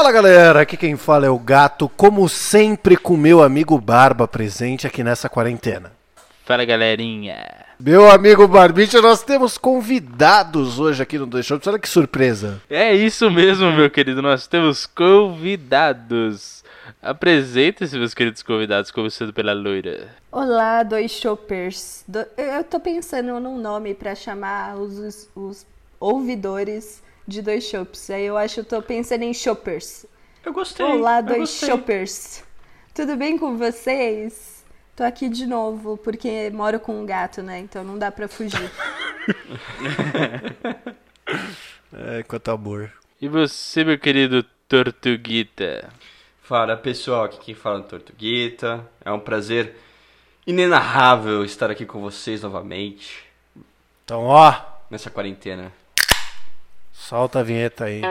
Fala galera, aqui quem fala é o Gato, como sempre com meu amigo Barba presente aqui nessa quarentena. Fala galerinha. Meu amigo Barbicha, nós temos convidados hoje aqui no Dois Shows. Olha que surpresa. É isso mesmo, meu querido. Nós temos convidados. Apresentem-se, meus queridos convidados, começando pela loira. Olá, dois shoppers. Do- Eu tô pensando num nome pra chamar os, os- os ouvidores de dois shops. Aí eu acho que eu tô pensando em shoppers. Eu gostei. Olá, dois gostei. shoppers. Tudo bem com vocês? Tô aqui de novo, porque moro com um gato, né? Então não dá pra fugir. É, quanto amor. E você, meu querido Tortuguita? Fala pessoal, aqui quem fala é Tortuguita. É um prazer inenarrável estar aqui com vocês novamente Então, ó, nessa quarentena. Solta a vinheta aí.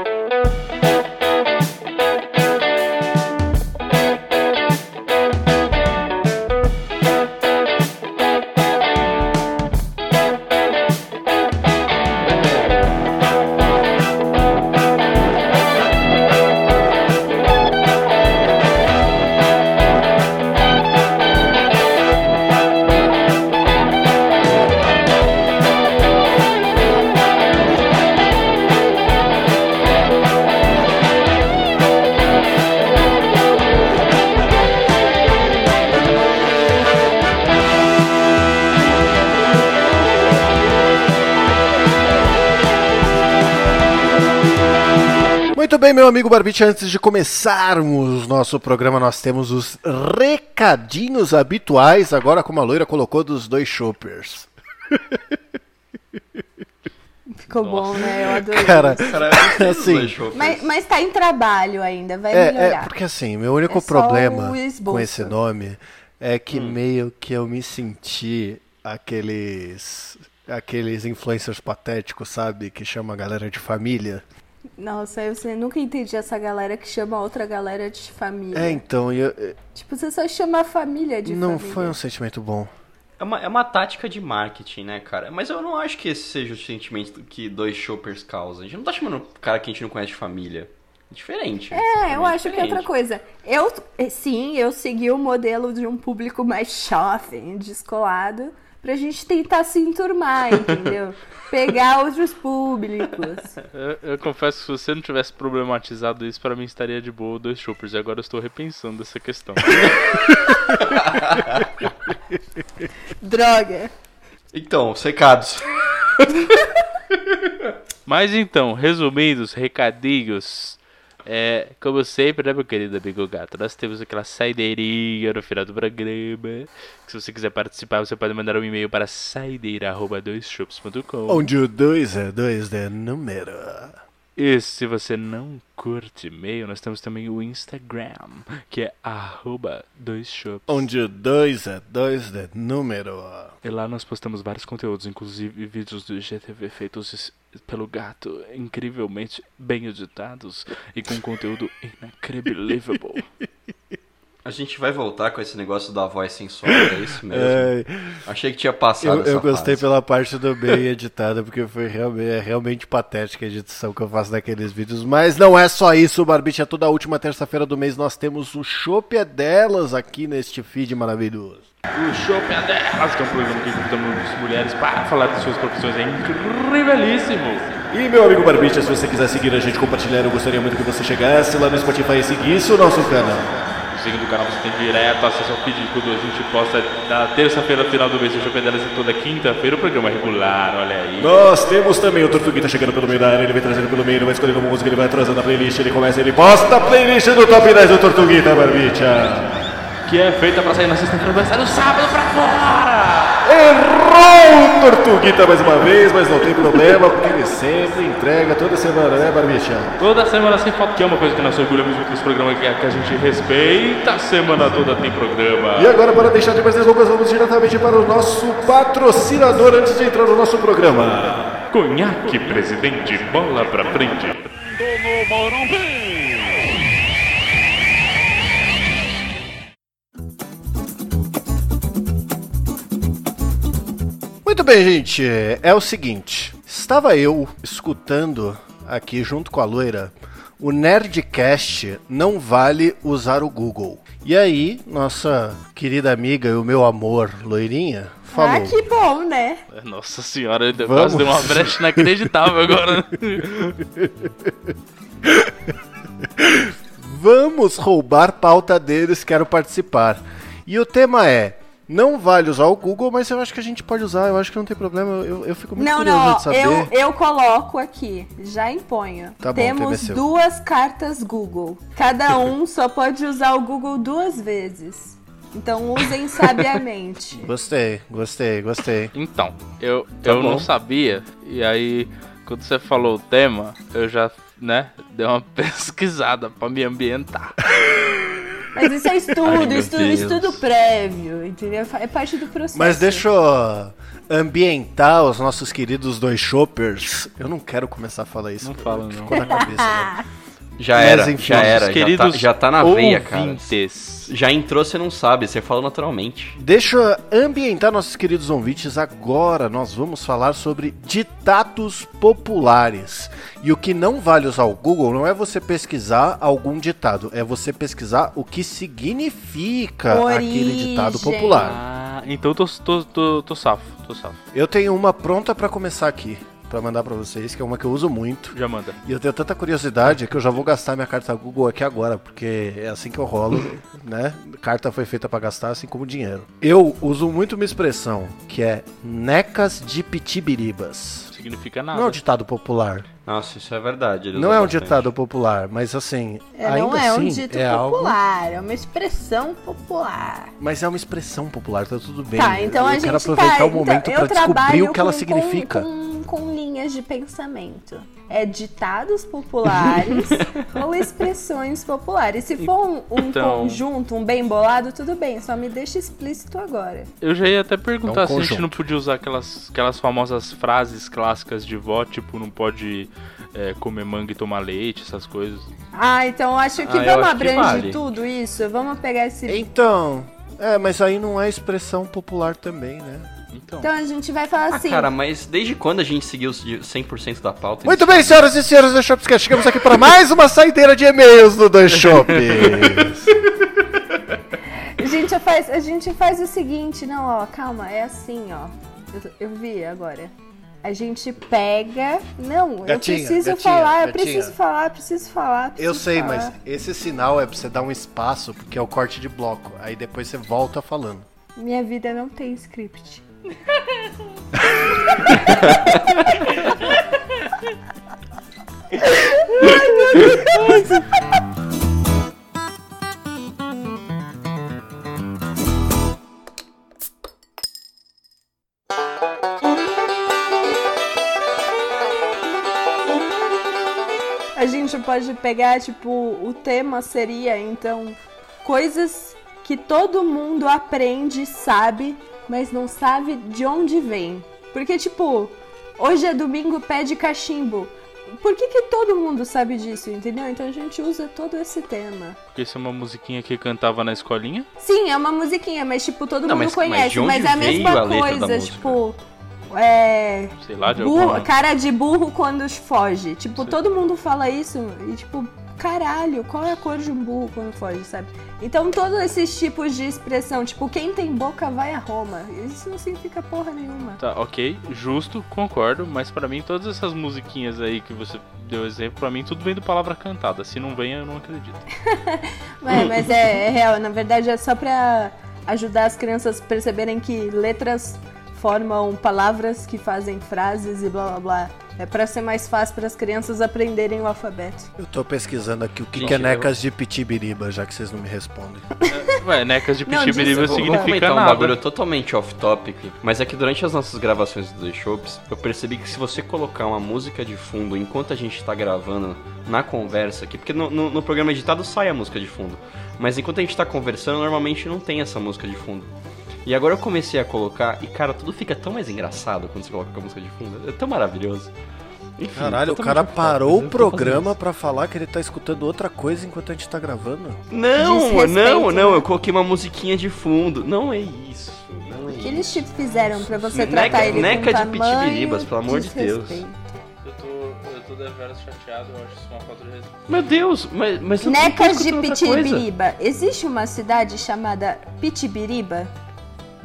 Muito bem, meu amigo Barbite, antes de começarmos nosso programa, nós temos os recadinhos habituais, agora como a loira colocou dos dois shoppers. Ficou bom, né? Eu adorei. Cara, Cara, Assim. Mas, mas tá em trabalho ainda, vai É, melhorar. é, porque assim, meu único É problema com esse nome é que Hum. meio que eu me senti aqueles aqueles influencers patéticos, sabe, que chama a galera de família. Nossa, eu você nunca entendi essa galera que chama outra galera de família. É, então, eu, eu- Tipo, você só chama a família de não família. foi um sentimento bom. É uma, é uma tática de marketing, né, cara? Mas eu não acho que esse seja o sentimento que dois shoppers causam. A gente não tá chamando o cara que a gente não conhece de família. É diferente. É, eu acho que é outra coisa. Eu, eh, sim, eu segui o modelo de um público mais jovem, descolado, pra gente tentar se enturmar, entendeu? Pegar outros públicos. Eu, eu confesso que se você não tivesse problematizado isso, pra mim estaria de boa dois shoppers. E agora eu estou repensando essa questão. Droga. Então, os recados. Mas então, resumindo os recadinhos, é, como sempre, né, meu querido amigo gato, nós temos aquela saideirinha no final do programa. Se você quiser participar, você pode mandar um e-mail para saideira.doisshops.com. Onde o 2 é 2 de número. E se você não curte e-mail, nós temos também o Instagram, que é arroba doisshops. Onde o 2 é 2 de número. E lá nós postamos vários conteúdos, inclusive vídeos do IGTV feitos pelo gato, incrivelmente bem editados e com conteúdo inacreditável. A gente vai voltar com esse negócio da voz sensual, é isso mesmo? É, Achei que tinha passado eu, essa eu gostei fase. pela parte do bem editada, porque foi realmente, é realmente patética a edição que eu faço daqueles vídeos. Mas não é só isso, Barbite. É toda a última terça-feira do mês nós temos o Chopp é delas aqui neste feed maravilhoso. O Show é delas, que é um programa que convidamos mulheres para falar de suas profissões, é incrivelíssimo. E meu amigo Barbite, se você quiser seguir a gente, compartilhar, eu gostaria muito que você chegasse lá no Spotify e seguisse o nosso canal. Seguindo o canal, você tem direto acesso ao feed quando a gente posta na terça-feira, final do mês, o é delas e toda quinta-feira, o programa é regular, olha aí. Nós temos também o Tortuguita chegando pelo meio da área, ele vem trazendo pelo meio, ele vai escolhendo uma música, ele vai atrasando a playlist, ele começa, ele posta a playlist do Top 10 do Tortuguita, Barbicha. Que é feita pra sair na sexta-feira, vai sair no sábado pra fora! Errou o Tortuguita mais uma vez, mas não tem problema, porque ele sempre entrega toda semana, né, Barbicha? Toda semana sem falta, que é uma coisa que nós orgulhamos muito desse programa, que, é que a gente respeita, a semana toda tem programa. E agora, para deixar de mais delongas, vamos diretamente para o nosso patrocinador antes de entrar no nosso programa. Conhaque, presidente, bola pra frente. Muito bem, gente. É o seguinte: estava eu escutando aqui junto com a loira o Nerdcast não vale usar o Google. E aí, nossa querida amiga e o meu amor, loirinha, falou. Ah, que bom, né? Nossa senhora, Vamos. quase deu uma brecha inacreditável agora. Vamos roubar pauta deles, quero participar. E o tema é. Não vale usar o Google, mas eu acho que a gente pode usar, eu acho que não tem problema. Eu, eu fico muito Não, curioso não, de saber. eu, eu coloco aqui, já imponho. Tá bom, tema é Temos duas cartas Google. Cada um só pode usar o Google duas vezes. Então usem sabiamente. Gostei, gostei, gostei. Então, eu, Tá eu bom. não sabia, e aí, quando você falou o tema, eu já, né, dei uma pesquisada pra me ambientar. Mas isso é estudo, Ai, estudo, Deus. estudo prévio, entendeu? É parte do processo. Mas deixa eu ambientar os nossos queridos dois shoppers. Eu não quero começar a falar isso. Não fala, não. Ficou na cabeça, né? Já Mas, era, enfim, já era. Já tá, Queridos já tá na veia, cara. ouvintes. Já entrou, você não sabe, você fala naturalmente. Deixa eu ambientar nossos queridos ouvintes. Agora nós vamos falar sobre ditados populares. E o que não vale usar o Google não é você pesquisar algum ditado, é você pesquisar o que significa aquele ditado Origem. popular. Ah, então tô, tô, tô, tô safo, tô safo. Eu tenho uma pronta pra começar aqui, Pra mandar pra vocês, que é uma que eu uso muito. Já manda. E eu tenho tanta curiosidade que eu já vou gastar minha carta Google aqui agora, porque é assim que eu rolo, né? Carta foi feita pra gastar, assim como dinheiro. Eu uso muito uma expressão que é necas de pitibiribas. Significa nada. Não é um ditado popular. Nossa, isso é verdade. Não é um bastante. ditado popular, mas assim, É, ainda não é um assim, dito é algo, popular, é uma expressão popular. mas é uma expressão popular, tá tudo bem. Tá, então eu a gente quero aproveitar tá, o momento então, pra eu descobrir o que ela com- significa. Com, com linhas de pensamento. É ditados populares ou expressões populares. Se for um, um Então- conjunto, um bem bolado, tudo bem, só me deixa explícito agora. Eu já ia até perguntar um se a gente conjunto. não podia usar aquelas, aquelas famosas frases clássicas de vó, tipo, não pode é, comer manga e tomar leite, essas coisas. Ah, então acho que Ah, eu vamos acho que abranger vale. tudo isso. Vamos pegar esse. Então, é, mas aí não é expressão popular também, né? Então, Então a gente vai falar Ah, assim. cara, mas desde quando a gente seguiu os de 100% da pauta? Muito bem, senhoras e senhores do Shopscast, chegamos aqui para mais uma saideira de e-mails do Dois Shops. A gente faz, a gente faz o seguinte, não, ó, calma, é assim, ó. Eu, eu vi agora. A gente pega. Não, Gatinha, eu preciso gatinha, falar, eu gatinha. preciso falar, eu preciso falar. Eu preciso sei, falar. mas esse sinal é pra você dar um espaço, porque é o corte de bloco. Aí depois você volta falando. Minha vida não tem script. A gente pode pegar, tipo, o tema seria, então, coisas que todo mundo aprende, sabe, mas não sabe de onde vem. Porque, tipo, hoje é domingo, pede cachimbo. Por que, que todo mundo sabe disso, entendeu? Então a gente usa todo esse tema. porque isso é uma musiquinha que cantava na escolinha. Sim, é uma musiquinha, mas, tipo, todo Não, mundo mas- mas conhece. de onde Mas, é a mesma a coisa, tipo. É. Sei lá, de Burro, alguma... cara de burro quando foge. Tipo, Sim. todo mundo fala isso e tipo, caralho, qual é a cor de um burro quando foge, sabe? Então todos esses tipos de expressão, tipo, quem tem boca vai a Roma. Isso não significa porra nenhuma. Tá, ok, justo, concordo, mas pra mim todas essas musiquinhas aí que você deu exemplo, pra mim tudo vem do palavra cantada. Se não vem, eu não acredito. Mas, mas é, é real, na verdade é só pra ajudar as crianças a perceberem que letras formam palavras que fazem frases e blá blá blá. É pra ser mais fácil para as crianças aprenderem o alfabeto. Eu tô pesquisando aqui o que, que é eu- necas de pitibiriba, já que vocês não me respondem. Ué, necas de Não, pitibiriba disso- Vou- Vamos significa comentar um nada. bagulho totalmente off-topic, mas é que durante as nossas gravações dos shows, eu percebi que se você colocar uma música de fundo enquanto a gente tá gravando na conversa aqui, porque no, no- no programa editado sai a música de fundo, mas enquanto a gente tá conversando, normalmente não tem essa música de fundo. E agora eu comecei a colocar, e cara, tudo fica tão mais engraçado quando você coloca a música de fundo. É tão maravilhoso. Enfim, Caralho, o cara parou o programa pra falar que ele tá escutando outra coisa enquanto a gente tá gravando. Não, não, não, né? eu coloquei uma musiquinha de fundo. Não é isso, não é O que isso. eles te fizeram pra você Neca- tratar ele neca com de pitibiribas, pelo amor de Deus. Eu tô, eu tô deveras chateado, eu acho isso uma falta de respeito. Meu Deus, mas, mas eu Necas de. Pitibiriba. Existe uma cidade chamada Pitibiriba?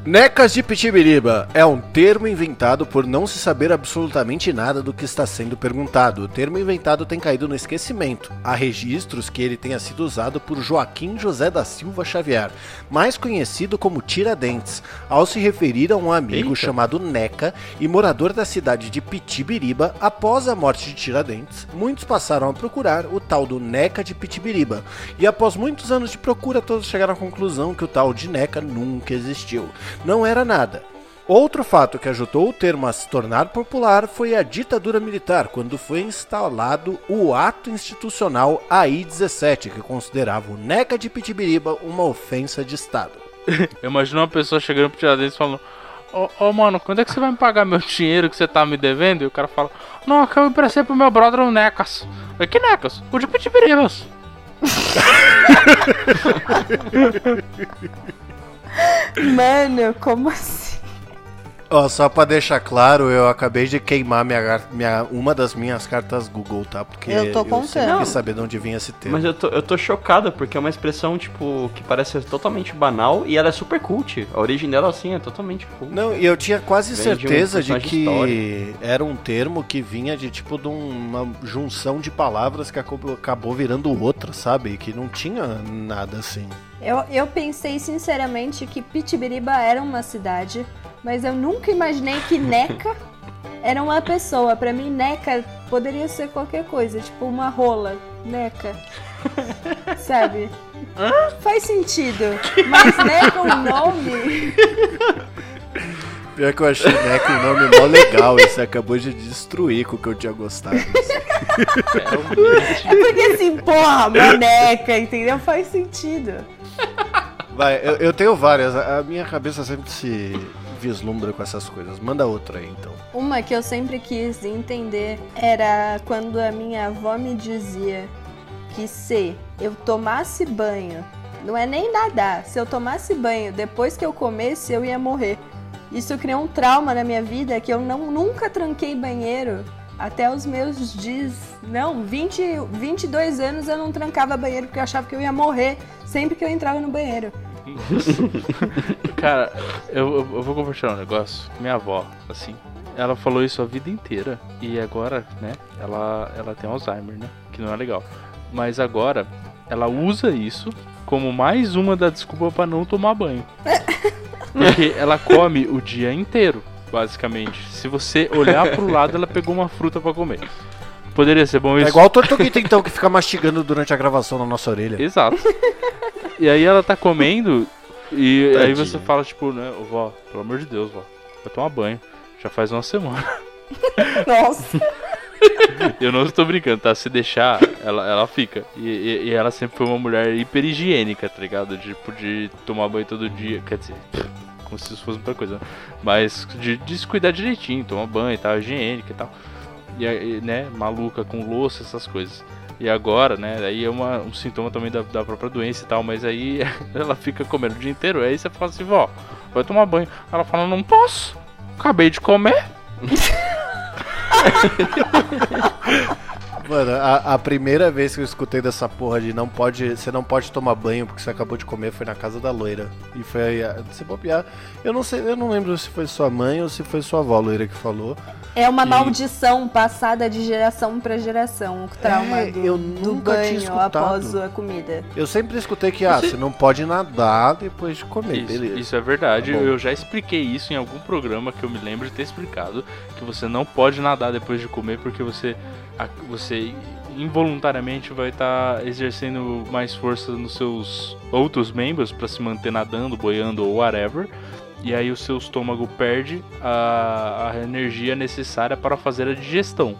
Necas de Pitibiriba é um termo inventado por não se saber absolutamente nada do que está sendo perguntado. O termo inventado tem caído no esquecimento. Há registros que ele tenha sido usado por Joaquim José da Silva Xavier, mais conhecido como Tiradentes, ao se referir a um amigo Eita. chamado Neca e morador da cidade de Pitibiriba após a morte de Tiradentes. Muitos passaram a procurar o tal do Neca de Pitibiriba, e após muitos anos de procura, todos chegaram à conclusão que o tal de Neca nunca existiu. Não era nada. Outro fato que ajudou o termo a se tornar popular foi a ditadura militar, quando foi instalado o ato institucional AI-17, que considerava o Neca de Pitibiriba uma ofensa de Estado. Eu imagino uma pessoa chegando pro Tiradentes falando: Ô, ô, mano, quando é que você vai me pagar meu dinheiro que você tá me devendo? E o cara fala: Não, é que eu emprestei pro meu brother o Necas. Eu falei, que Necas? O de Pitibiribas. Mano, como assim? Ó, só pra deixar claro, eu acabei de queimar minha, minha- uma das minhas cartas Google, tá? Porque Eu tô sempre contando. quis saber de onde vinha esse termo. Mas eu tô, eu tô chocada, porque é uma expressão, tipo, que parece ser totalmente banal e ela é super cult. A origem dela, assim, é totalmente cult. Não, e eu tinha quase Vem de um certeza de, personagem que era um termo que vinha de tipo de uma junção de palavras que acabou, acabou virando outra, sabe? Que não tinha nada assim. Eu, eu pensei sinceramente que Pitibiriba era uma cidade, mas eu nunca imaginei que Neca era uma pessoa. Pra mim, Neca poderia ser qualquer coisa, tipo uma rola. Neca. Sabe? Faz sentido. Mas Neca, o nome. Pior que eu achei Neca um nome mó legal, e você acabou de destruir com o que eu tinha gostado. É porque assim, porra, maneca, entendeu? Faz sentido. Vai, eu, eu tenho várias, a a minha cabeça sempre se vislumbra com essas coisas. Manda outra aí então. Uma que eu sempre quis entender era quando a minha avó me dizia que se eu tomasse banho, não é nem nadar, se eu tomasse banho depois que eu comesse, eu ia morrer. Isso criou um trauma na minha vida que eu não, nunca tranquei banheiro. Até os meus dias. Não, 20, 22 anos eu não trancava banheiro porque eu achava que eu ia morrer sempre que eu entrava no banheiro. Cara, eu, eu- vou compartilhar um negócio. Minha avó, assim, ela falou isso a vida inteira. E agora, né, ela, ela tem Alzheimer, né? Que não é legal. Mas agora, ela usa isso como mais uma da desculpa pra não tomar banho. Porque ela come o dia inteiro, basicamente. Se você olhar pro lado, ela pegou uma fruta pra comer. Poderia ser bom isso. É igual o Tortuguita então que fica mastigando durante a gravação na nossa orelha. Exato. E aí ela tá comendo e aí Tadinha. você fala, tipo, né, vó, pelo amor de Deus, vó, vai tomar banho. Já faz uma semana. Nossa. Eu não estou brincando, tá? Se deixar, ela, ela fica. E, e- e ela sempre foi uma mulher hiper higiênica, tá ligado? Tipo, de tomar banho todo dia. Quer dizer, como se isso fosse muita coisa. né? Mas de, de se cuidar direitinho, tomar banho e tal, higiênica e tal. E aí, né, maluca com louça, essas coisas. E agora, né, aí é uma, um sintoma também da, da própria doença e tal, mas aí ela fica comendo o dia inteiro. Aí você fala assim, vó, vai tomar banho. Ela fala, não posso, acabei de comer. Mano, a, a primeira vez que eu escutei dessa porra de não pode, você não pode tomar banho porque você acabou de comer foi na casa da loira. E foi aí, se bobear. Eu não sei, eu não lembro se foi sua mãe ou se foi sua avó loira que falou. É uma E- maldição passada de geração pra geração, o trauma É, do, eu do banho escutado. após a comida. Eu sempre escutei que ah, você não pode nadar depois de comer, Isso, beleza. isso é verdade. Tá eu já expliquei isso em algum programa que eu me lembro de ter explicado. Que você não pode nadar depois de comer porque você, você involuntariamente vai estar exercendo mais força nos seus outros membros para se manter nadando, boiando ou whatever. E aí o seu estômago perde a, a energia necessária para fazer a digestão.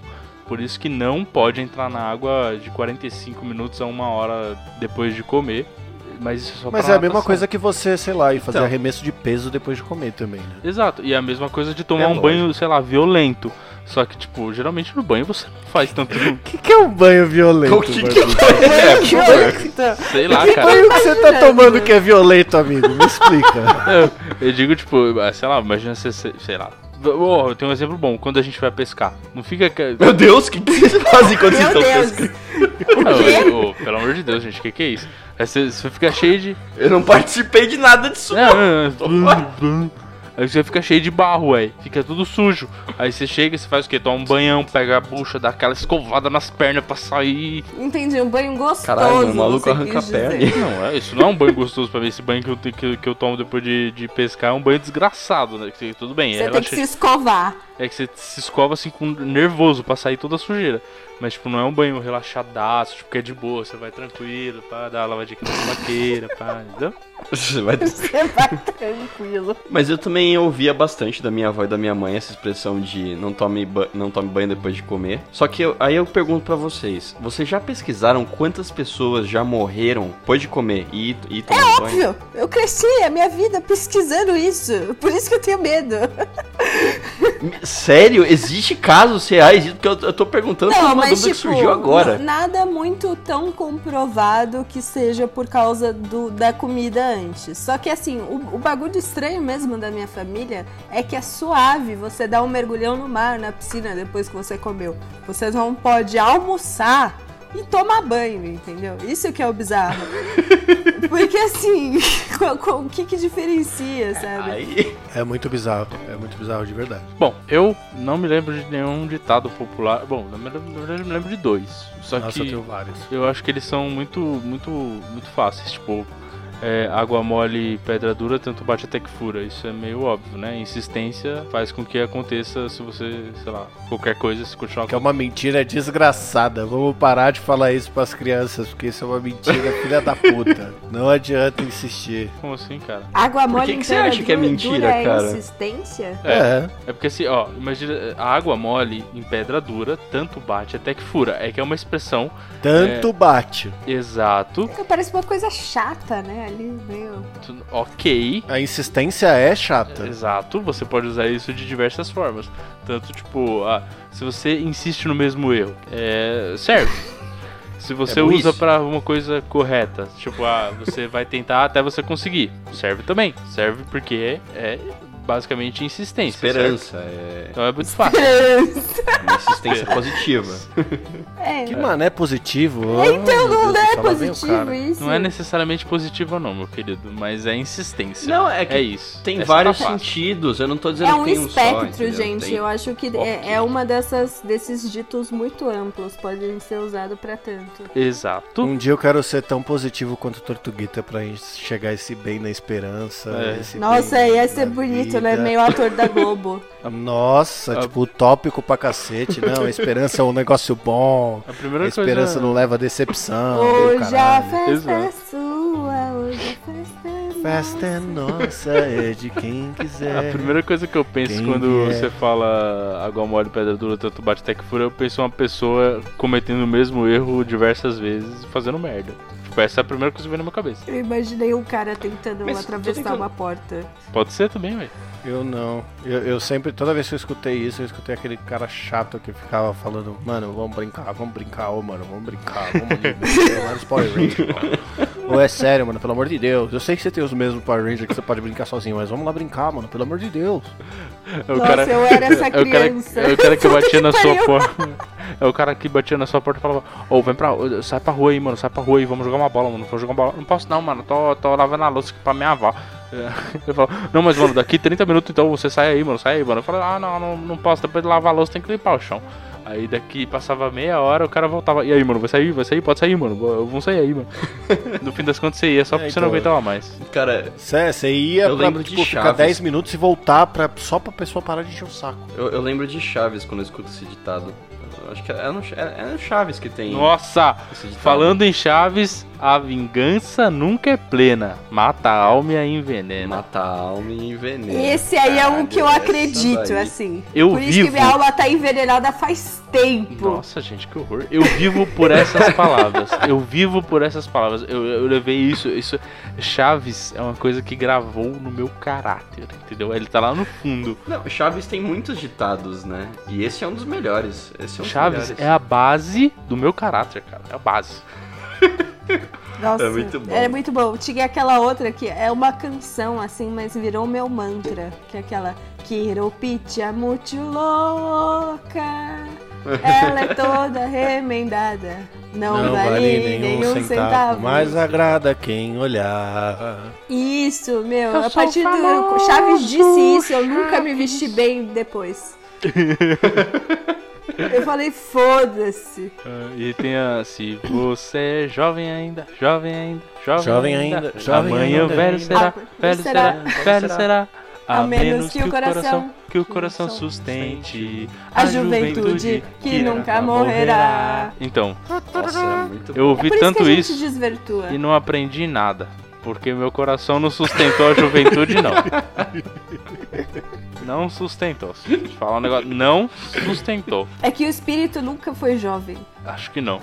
Por isso que não pode entrar na água de 45 minutos a uma hora depois de comer. Mas isso é só Mas pra é a mesma coisa que você, sei lá, ir fazer Então. arremesso de peso depois de comer também, né? Exato, e é a mesma coisa de tomar É um lógico. banho, sei lá, violento. Só que, tipo, geralmente no banho você não faz tanto. O que, que é um banho violento? O que que Barbie? é? por favor. sei lá, Que cara. banho que você tá tomando que é violento, amigo? Me explica. Eu, eu digo, tipo, ah, sei lá, imagina você- sei lá, Oh, eu tenho um exemplo bom. Quando a gente vai pescar, não fica. ca- Meu Deus, o que, que vocês fazem quando vocês estão pescando? Não, ô, ô, pelo amor de Deus, gente, o que, que é isso? Aí você, você fica cheio de. Eu não participei de nada disso. Não, não, não. Aí você fica cheio de barro, ué. Fica tudo sujo. Aí você chega e você faz o quê? Toma um banhão, pega a bucha, dá aquela escovada nas pernas pra sair. Entendi, um banho gostoso. Caralho, mano, o maluco você arranca a perna. dizer. Não, é, isso não é um banho gostoso pra mim. Esse banho que eu, que, que eu tomo depois de, de pescar é um banho desgraçado, né? Tudo bem, é Você tem que se escovar. É que você se escova assim com nervoso pra sair toda a sujeira. Mas, tipo, não é um banho relaxadaço, tipo, que é de boa, você vai tranquilo, pá, dá uma lavadinha aqui na vaqueira, pá, entendeu? Você vai- Você vai tranquilo. Mas eu também ouvia bastante da minha avó e da minha mãe essa expressão de não tome, ba- não tome banho depois de comer. Só que eu- aí eu pergunto pra vocês: vocês já pesquisaram quantas pessoas já morreram depois de comer e, e tomar banho? Óbvio, eu cresci a minha vida pesquisando isso. Por isso que eu tenho medo. Sério? Existe casos reais? Porque eu, eu tô perguntando por Não, uma mas dúvida tipo, que surgiu agora. nada muito tão comprovado que seja por causa do, da comida antes. Só que assim, o, o bagulho estranho mesmo da minha família é que é suave você dar um mergulhão no mar, na piscina, depois que você comeu. Você não pode almoçar e tomar banho, entendeu? Isso que é o bizarro. Porque assim, o que que diferencia, sabe? Aí, É muito bizarro, é muito bizarro de verdade. Bom, eu não me lembro de nenhum ditado popular. Bom, na verdade eu me lembro de dois. Só Nossa, eu que tenho vários. eu acho que eles são muito, muito, muito fáceis. Tipo, é, água mole, pedra dura, tanto bate até que fura. Isso é meio óbvio, né? Insistência faz com que aconteça se você, sei lá, qualquer coisa, se continuar Que é uma mentira desgraçada. Vamos parar de falar isso pras crianças, porque isso é uma mentira filha da puta. Não adianta insistir. Como assim, cara? Água mole que em que você acha que é pedra mentira, dura é cara? insistência? É. É porque assim, ó, imagina, a água mole em pedra dura, tanto bate até que fura. É que é uma expressão Tanto bate. exato, Parece uma coisa chata, né? Ali meio. tu- ok, A insistência é chata. Exato, você pode usar isso de diversas formas. Tanto tipo, ah, se você insiste no mesmo erro, é, serve. Se você É usa pra uma coisa correta, tipo, ah, você vai tentar até você conseguir, serve também. Serve porque é basicamente insistência. esperança, é Então é muito fácil. uma insistência positiva. É. Que mano, é positivo? Então não Deus, é bem positivo cara. isso. Não é necessariamente positivo não, meu querido, mas é insistência. Não, é que É isso. tem Essa vários tá sentidos. Eu não tô dizendo É que um tem um só, espectro, entendeu? gente. Tem- Eu acho que é, é uma dessas desses ditos muito amplos, podem ser usados pra tanto. Exato. Um dia eu quero ser tão positivo quanto Tortuguita pra gente chegar esse bem na esperança. É. esse Nossa, bem ia ser na bonito, né? vida. Meio ator da Globo. Nossa, Ah. tipo, utópico pra cacete. Não, a esperança é um negócio bom. A primeira A esperança coisa... não leva a decepção. hoje a festa é sua, hoje a festa é Festa é nossa, é de quem quiser. A primeira coisa que eu penso Quem quando é? você fala água mole, pedra dura, tanto bate até que fura, eu penso uma pessoa cometendo o mesmo erro diversas vezes e fazendo merda. Tipo, essa é a primeira coisa que vem na minha cabeça. Eu imaginei um cara tentando Mas atravessar tentando- uma porta. Pode ser também, velho. Eu não. Eu, eu sempre, toda vez que eu escutei isso, eu escutei aquele cara chato que ficava falando, mano, vamos brincar, vamos brincar, ô mano, vamos brincar, vamos ali, Power Rangers, mano. Ou é sério, mano, pelo amor de Deus. Eu sei que você tem os mesmos Power Rangers que você pode brincar sozinho, mas vamos lá brincar, mano, pelo amor de Deus. É o Nossa, cara, eu era essa é o cara, criança. é o cara que batia na sua porta. É o cara que batia na sua porta e falava, ô, vem pra. Sai pra rua aí, mano, sai pra rua aí, vamos jogar uma bola, mano. Vamos jogar uma bola. Não posso não, mano. Tô, tô lavando a louça aqui pra minha avó. É, Ele falou, não, mas mano, daqui 30 minutos então você sai aí, mano, sai aí, mano. Eu falei, ah, não, não, não posso, depois de lavar a louça tem que limpar o chão. Aí daqui passava meia hora, o cara voltava. E aí, mano, vai sair? Vai sair? Pode sair, mano. Vamos sair aí, mano. No fim das contas você ia, só É, porque você não então, aguentava mais. Cara, Cê, você ia Eu pra, lembro de tipo, ficar Chaves. 10 minutos e voltar pra, só pra pessoa parar de encher o saco. eu, eu lembro de Chaves quando eu escuto esse ditado. Eu acho que é no, é, é no Chaves que tem Nossa! Falando em Chaves, a vingança nunca é plena. Mata a alma e a envenena. Mata a alma e envenena. Esse aí é um que eu acredito, daí. assim. Eu Por isso vivo. que minha alma tá envenenada faz tempo. Nossa, gente, que horror. Eu vivo por essas palavras. Eu vivo por essas palavras. Eu, eu levei isso, isso. Chaves é uma coisa que gravou no meu caráter, entendeu? Ele tá lá no fundo. Não, Chaves tem muitos ditados, né? E esse é um dos melhores. Esse é um dos Chaves melhores. é a base do meu caráter, cara. É a base. Nossa, É muito bom. É muito bom. Tinha aquela outra que é uma canção, assim, mas virou meu mantra. Que é aquela. Quiropitia muito louca. Ela é toda remendada. Não, vale, nenhum, centavo. Mas agrada quem olhar. Isso, meu. Eu a partir do. Chaves disse isso, eu nunca me vesti bem depois. eu falei, foda-se. Ah, E tem a se você é jovem ainda, jovem ainda, jovem, Jovem ainda, jovem amanhã ainda. velho será, Ah, velho será, será, velho será. A, menos que, o coração, que o coração coração sustente A juventude que nunca morrerá. Então, Nossa, é muito eu É ouvi isso tanto que a gente isso desvirtua. e não aprendi nada. Porque meu coração não sustentou a juventude, não. Não sustentou. Se te falar um negócio, não sustentou. É que o espírito nunca foi jovem. Acho que não.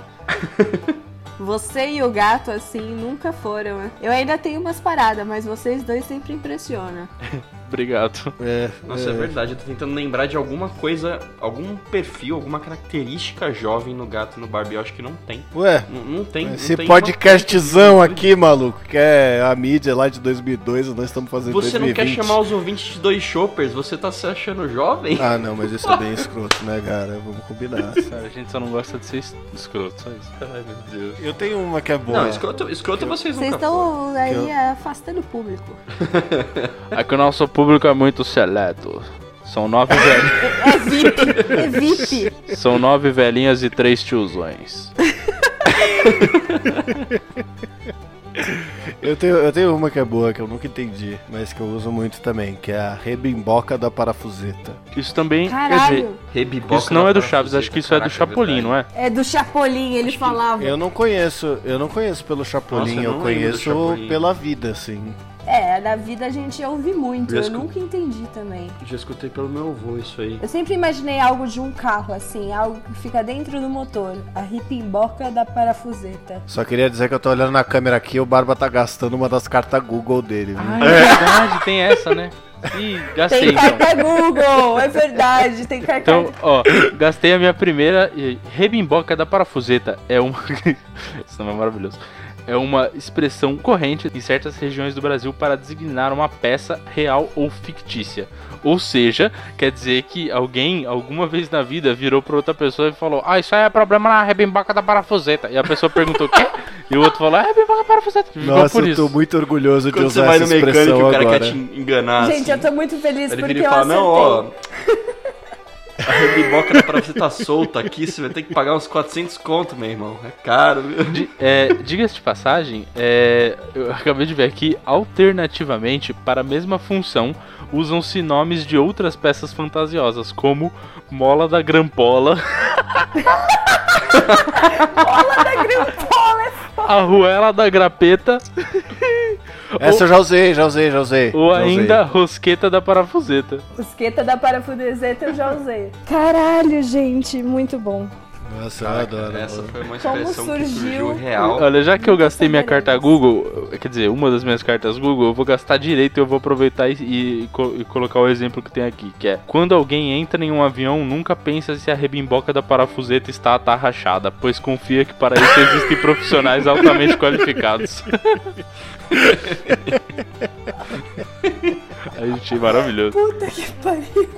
Você e o gato, assim, nunca foram. né? Eu ainda tenho umas paradas, mas vocês dois sempre impressionam. Obrigado. É, Nossa, é verdade. Eu tô tentando lembrar de alguma coisa, algum perfil, alguma característica jovem no gato e no Barbie. Eu acho que não tem. Ué, Não, não tem. não esse tem podcastzão uma- aqui, maluco, que é a mídia lá de 2002, nós estamos fazendo Você não 2020. quer chamar os ouvintes de dois shoppers? Você tá se achando jovem? Ah, não, mas isso é bem escroto, né, cara? Vamos combinar. A gente só não gosta de ser es- escroto, só isso. Ai, meu Deus. Eu tenho uma que é boa. Não, escroto, escroto vocês Vocês nunca foram. estão aí Eu- afastando o público. É que o nosso público é muito seleto. São nove, velhinhas, É VIP, é VIP. são nove velhinhas e três tiozões. Eu tenho, eu tenho uma que é boa, que eu nunca entendi, mas que eu uso muito também, que é a rebimboca da parafuseta. Isso também, Caralho. Rebiboca isso não da é do. Chaves, acho que isso é do Caraca, Chapolin, verdade. não é? É do Chapolin, ele falava. Eu não conheço, eu não conheço pelo Chapolin, Nossa, eu eu, do conheço Chapolin. pela vida, assim. É, na vida a gente ouve muito. Eu escu- nunca entendi também. Já escutei pelo meu avô isso aí. Eu sempre imaginei algo de um carro, assim, algo que fica dentro do motor. A ripimboca da parafuseta. Só queria dizer que eu tô olhando na câmera aqui e o Barba tá gastando uma das cartas Google dele, viu? Ah, é verdade, tem essa, né? Ih, gastei Tem então. carta Google, é verdade, tem carta Então, ó, gastei a minha primeira e rebimboca da parafuseta. É uma. Isso não é maravilhoso. É uma expressão corrente em certas regiões do Brasil para designar uma peça real ou fictícia. Ou seja, quer dizer que alguém, alguma vez na vida, virou pra outra pessoa e falou: Ah, isso aí é problema na rebimboca da parafuseta. E a pessoa perguntou: Quê? E o outro falou: É rebimboca da parafuseta. Ficou Nossa, por eu tô muito orgulhoso de Quando você usar vai essa no mecânico expressão e o cara agora. quer te enganar. Gente, assim. eu tô muito feliz Ele porque e eu fala, acertei. não, ó. A rebiboca da parafuseta tá solta aqui, você vai ter que pagar uns 400 conto, meu irmão. É caro, viu? É, Diga-se de passagem, é, eu acabei de ver aqui, alternativamente, para a mesma função, usam-se nomes de outras peças fantasiosas, como Mola da Grampola, Arruela da Grapeta Essa eu já usei, já usei, já usei. ou já usei. ainda Rosqueta da Parafuseta. Osqueta da parafuseta eu já usei. Caralho, gente, muito bom. Nossa, eu Caraca, adoro. essa foi uma Como expressão que surgiu- surgiu real. Olha, já que eu gastei minha carta Google, quer dizer, uma das minhas cartas Google, eu vou gastar direito e eu vou aproveitar e, e e colocar o exemplo que tem aqui, que é quando alguém entra em um avião, nunca pensa se a rebimboca da parafuseta está atarrachada, pois confia que para isso existem profissionais altamente qualificados. A gente maravilhoso. Puta que pariu.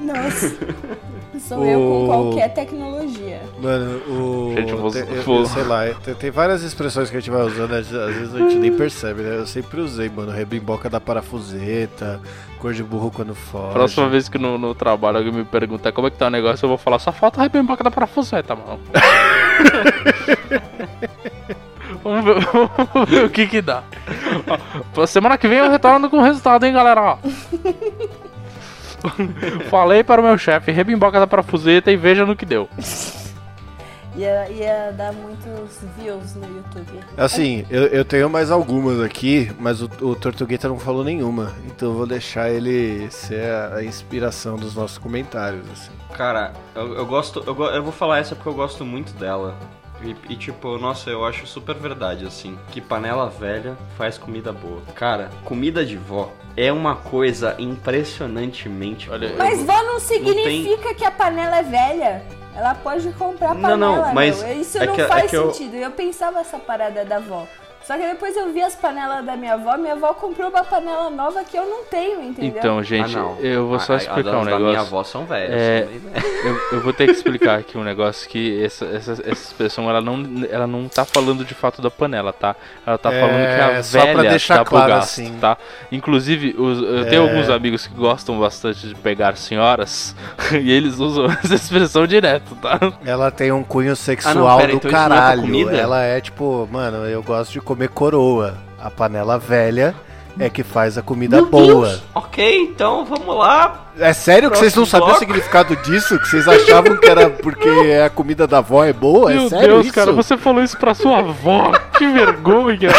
Nossa. Sou eu com O- qualquer tecnologia. Mano, o. Gente, eu eu- eu sei lá, tem, tem várias expressões que a gente vai usando, às às vezes a gente nem percebe, né? Eu sempre usei, mano, rebimboca da parafuseta, cor de burro quando foge. Próxima vez que no, no trabalho alguém me perguntar como é que tá o negócio, eu vou falar, só falta a rebimboca da parafuseta, mano. vamos, ver, vamos ver o que que dá. Ó, Semana que vem eu retorno com o resultado, hein, galera. Falei para o meu chefe, rebimboca da parafuseta e veja no que deu. Ia, ia dar muitos views no YouTube. Assim, eu, eu tenho mais algumas aqui, mas o, o Tortugueta não falou nenhuma. Então eu vou deixar ele ser a, a inspiração dos nossos comentários, assim. Cara, eu, eu gosto. Eu, eu vou falar essa porque eu gosto muito dela. E, e, tipo, nossa, eu acho super verdade, assim. Que panela velha faz comida boa. Cara, comida de vó é uma coisa impressionantemente Olha, boa. Mas vó não tem- significa que a panela é velha. Ela pode comprar Não, panela, não, mas meu. Isso é não que- é faz eu- sentido. Eu... pensava essa parada da vó. Só que depois eu vi as panelas da minha avó, minha avó comprou uma panela nova que eu não tenho, entendeu? Então, gente, ah, não. eu vou só A- a- explicar um as da minha negócio. avó são velhas. É, velhas. Eu, eu vou ter que explicar aqui um negócio que essa, essa, essa expressão ela não, ela não tá falando de fato da panela, tá? Ela tá É, falando que a só pra velha deixar tá claro pro gasto, assim. tá? Inclusive, os- eu tenho É. alguns amigos que gostam bastante de pegar senhoras e eles usam essa expressão direto, tá? Ela tem um cunho sexual Ah, não, pera, do então é pra caralho. Ela é tipo, mano, eu gosto de comer coroa. A panela velha é que faz a comida Meu boa. Deus! Ok, então vamos lá. É sério que vocês não Próximo sabiam o bloco. significado disso? Que vocês achavam que era porque a comida da avó é boa? É Meu sério Deus, isso? cara, você falou isso pra sua avó. que vergonha.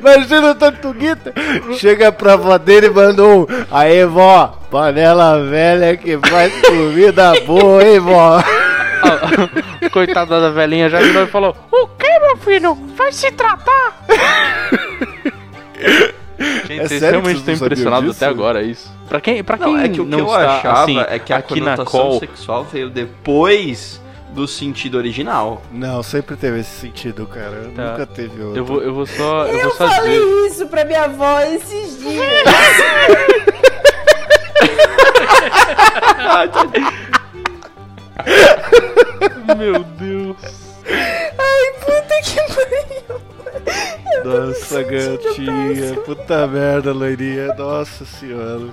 Imagina o Tortuguita. Chega pra avó dele e manda um. Aí, vó, panela velha que faz comida boa, hein, vó? Ah, Coitada da velhinha já virou e falou: O que, meu filho? Vai se tratar! Gente, É vocês realmente estão sabiam impressionados disso? até agora, é isso. Pra quem, pra quem Não, é que o que não eu está, achava assim, é que a aqui na conotação call, sexual veio depois do sentido original. Não, sempre teve esse sentido, cara. Tá. Nunca teve outro. eu vou, eu vou só, eu Eu, vou só falei dizer. isso pra minha avó esses dias. Meu Deus. Ai, puta que pariu. Nossa, gatinha. Puta merda, loirinha. Nossa senhora.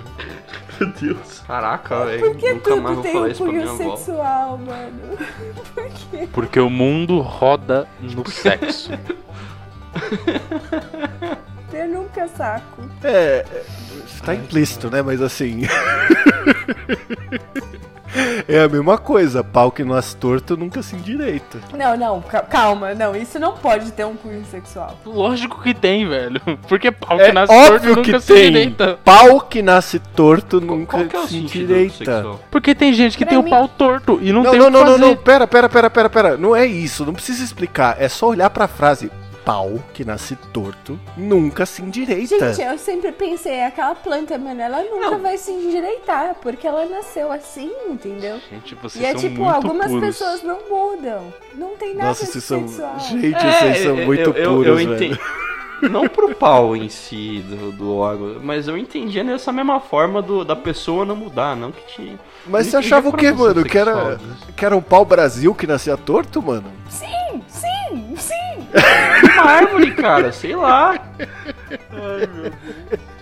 Meu Deus. Caraca, velho. Por que Nunca mais tudo vou tem falar um isso pra minha avó. sexual, mano? Por quê? Porque o mundo roda no sexo. Eu nunca saco. É, tá implícito, né? Mas assim. É a mesma coisa. Pau que nasce torto nunca se endireita. Não, não, ca- calma, não, isso não pode ter um cunho sexual. Lógico que tem, velho. Porque pau que É nasce torto óbvio nunca que se tem. direita. Pau que nasce torto nunca Qual que é o se endireita. Porque tem gente que Pra tem o mim- pau torto e não, Não, tem não, o que não, não, fazer. não, pera, pera, pera, pera, pera. Não é isso, não precisa explicar. É só olhar pra frase. Pau que nasce torto nunca se endireita. Gente, eu sempre pensei, aquela planta, mano, ela nunca Não. vai se endireitar, porque ela nasceu assim, entendeu? Gente, vocês E é são tipo, muito algumas puros. pessoas não mudam. Não tem nada Nossa, de vocês são. sexual. Gente, É, vocês são eu- muito eu, eu, puros, eu velho. Não pro pau em si do, do órgão, mas eu entendia nessa mesma forma do, da pessoa não mudar, não que tinha. Mas você achava o quê, mano? Que era, que era um pau Brasil que nascia torto, mano? Sim. Uma árvore, cara, sei lá.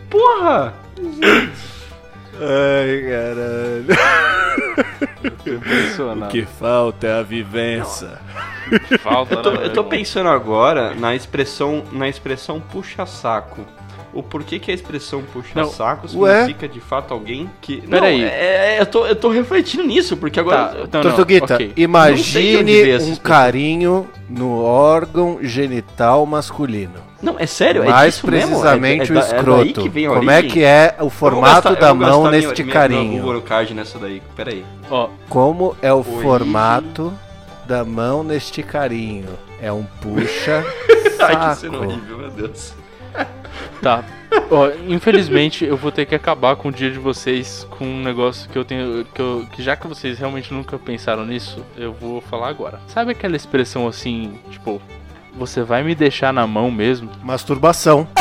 Porra! Ai, caralho. Tô impressionado. falta é a vivência. Falta, Eu tô, né, eu tô pensando agora na expressão, na expressão puxa-saco. O porquê que a expressão puxa-saco significa de fato alguém que. Pera não, aí. é, é, eu, tô, eu tô refletindo nisso, porque agora. Tá, então, não, Tortuguita, ok. Não sei de onde imagine um carinho no órgão genital masculino. Não, é sério? é Mais mesmo? precisamente é, o é daí escroto. Como é que é o formato gastar- da mão gastar neste minha, carinho? Minha, Google Card nessa daí, peraí. Ó, Como é o Origem. formato da mão neste carinho? É um puxa Ai, que cena saco. horrível, meu Deus. Tá. Ó, infelizmente eu vou ter que acabar com o dia de vocês com um negócio que eu tenho. Que, eu, que já que vocês realmente nunca pensaram nisso, eu vou falar agora. Sabe aquela expressão assim, tipo, você vai me deixar na mão mesmo? Masturbação.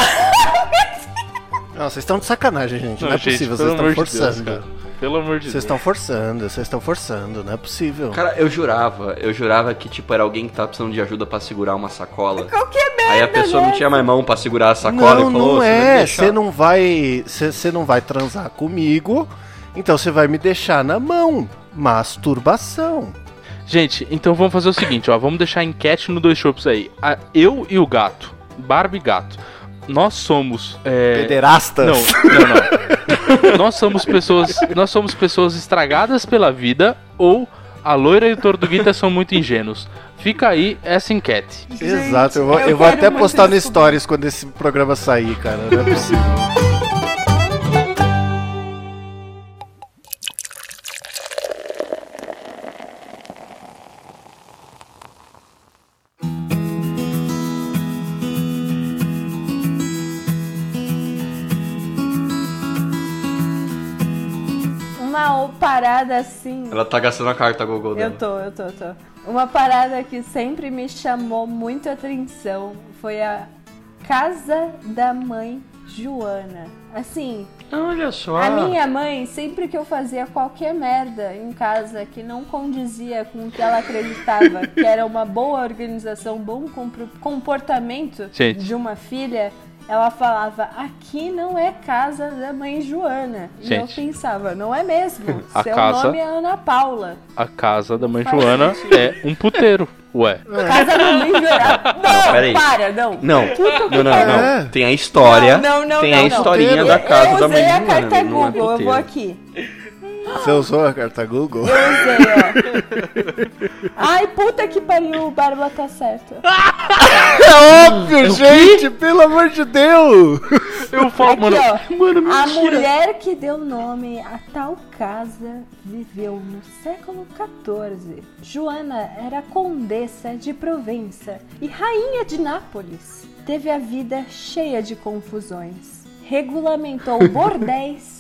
Não, vocês estão de sacanagem, gente. Não, é gente, possível, vocês estão Deus, forçando. cara. Pelo amor de Vocês Deus. estão forçando, vocês estão forçando, não é possível. Cara, eu jurava, eu jurava que tipo era alguém que tava precisando de ajuda pra segurar uma sacola. Qualquer merda. Aí a pessoa não né? tinha mais mão pra segurar a sacola não, e falou, não "Você vai me é. deixar?" Você não vai. Você não vai transar comigo. Então você vai me deixar na mão. Masturbação. Gente, então vamos fazer o seguinte, ó. Vamos deixar a enquete no Dois Chopps aí. A- eu e o gato, Barbie e gato, nós somos. É... Pederastas. Não, não, não. nós somos pessoas. Nós somos pessoas estragadas pela vida ou a loira e o tortuguita são muito ingênuos. Fica aí essa enquete. Exato, eu vou, eu eu vou até postar no. Stories quando esse programa sair, cara. Não é possível. Parada assim. Ela tá gastando a carta Google dela. Eu tô, eu tô, eu tô. Uma parada que sempre me chamou muito atenção foi a casa da mãe Joana. Assim, Olha só. a minha mãe, sempre que eu fazia qualquer merda em casa que não condizia com o que ela acreditava que era uma boa organização, um bom compro- comportamento Gente. de uma filha, ela falava: aqui não é casa da mãe Joana. E eu Gente. pensava: não é mesmo. A Seu casa- nome é Ana Paula. A casa da mãe Faz Joana sentido. é um puteiro. Ué. Casa da mãe Joana. Não, peraí. para, não. Não, não, não, pariu. não. Tem a história. Não, não, não, tem não, a não. historinha Eu da casa eu da mãe usei a Joana, carta não é Google, eu vou puteiro. aqui. Você usou a carta Google? Eu usei, ó. Ai, puta que pariu, o Barba tá certo. É óbvio, gente! Pelo amor de Deus! Eu falo, Aqui, mano. ó. Mano, A mulher que deu nome a tal casa viveu no século XIV. Joana era condessa de Provença e rainha de Nápoles. Teve a vida cheia de confusões. Regulamentou bordéis